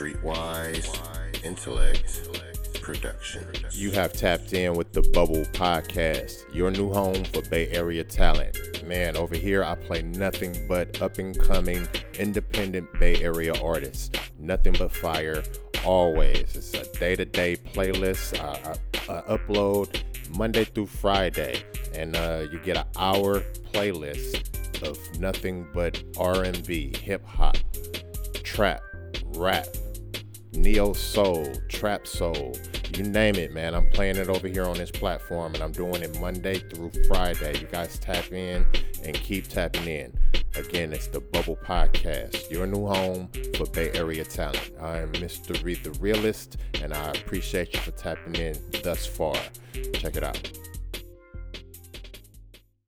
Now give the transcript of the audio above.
Streetwise Intellect Production. You have tapped in with the Bubble Podcast, your new home for Bay Area talent. Man, over here I play nothing but up and coming independent Bay Area artists. Nothing but fire, always. It's a day to day playlist. I, I, I, upload Monday through Friday, and uh, you get an hour playlist of nothing but R&B, hip hop, trap, rap, neo soul, trap soul, you name it, man. I'm playing it over here on this platform and I'm doing it Monday through Friday. You guys tap in and keep tapping in. Again, it's the Bubble Podcast, your new home for Bay Area talent. I'm Mr. Reed the Realist, and I appreciate you for tapping in thus far. Check it out.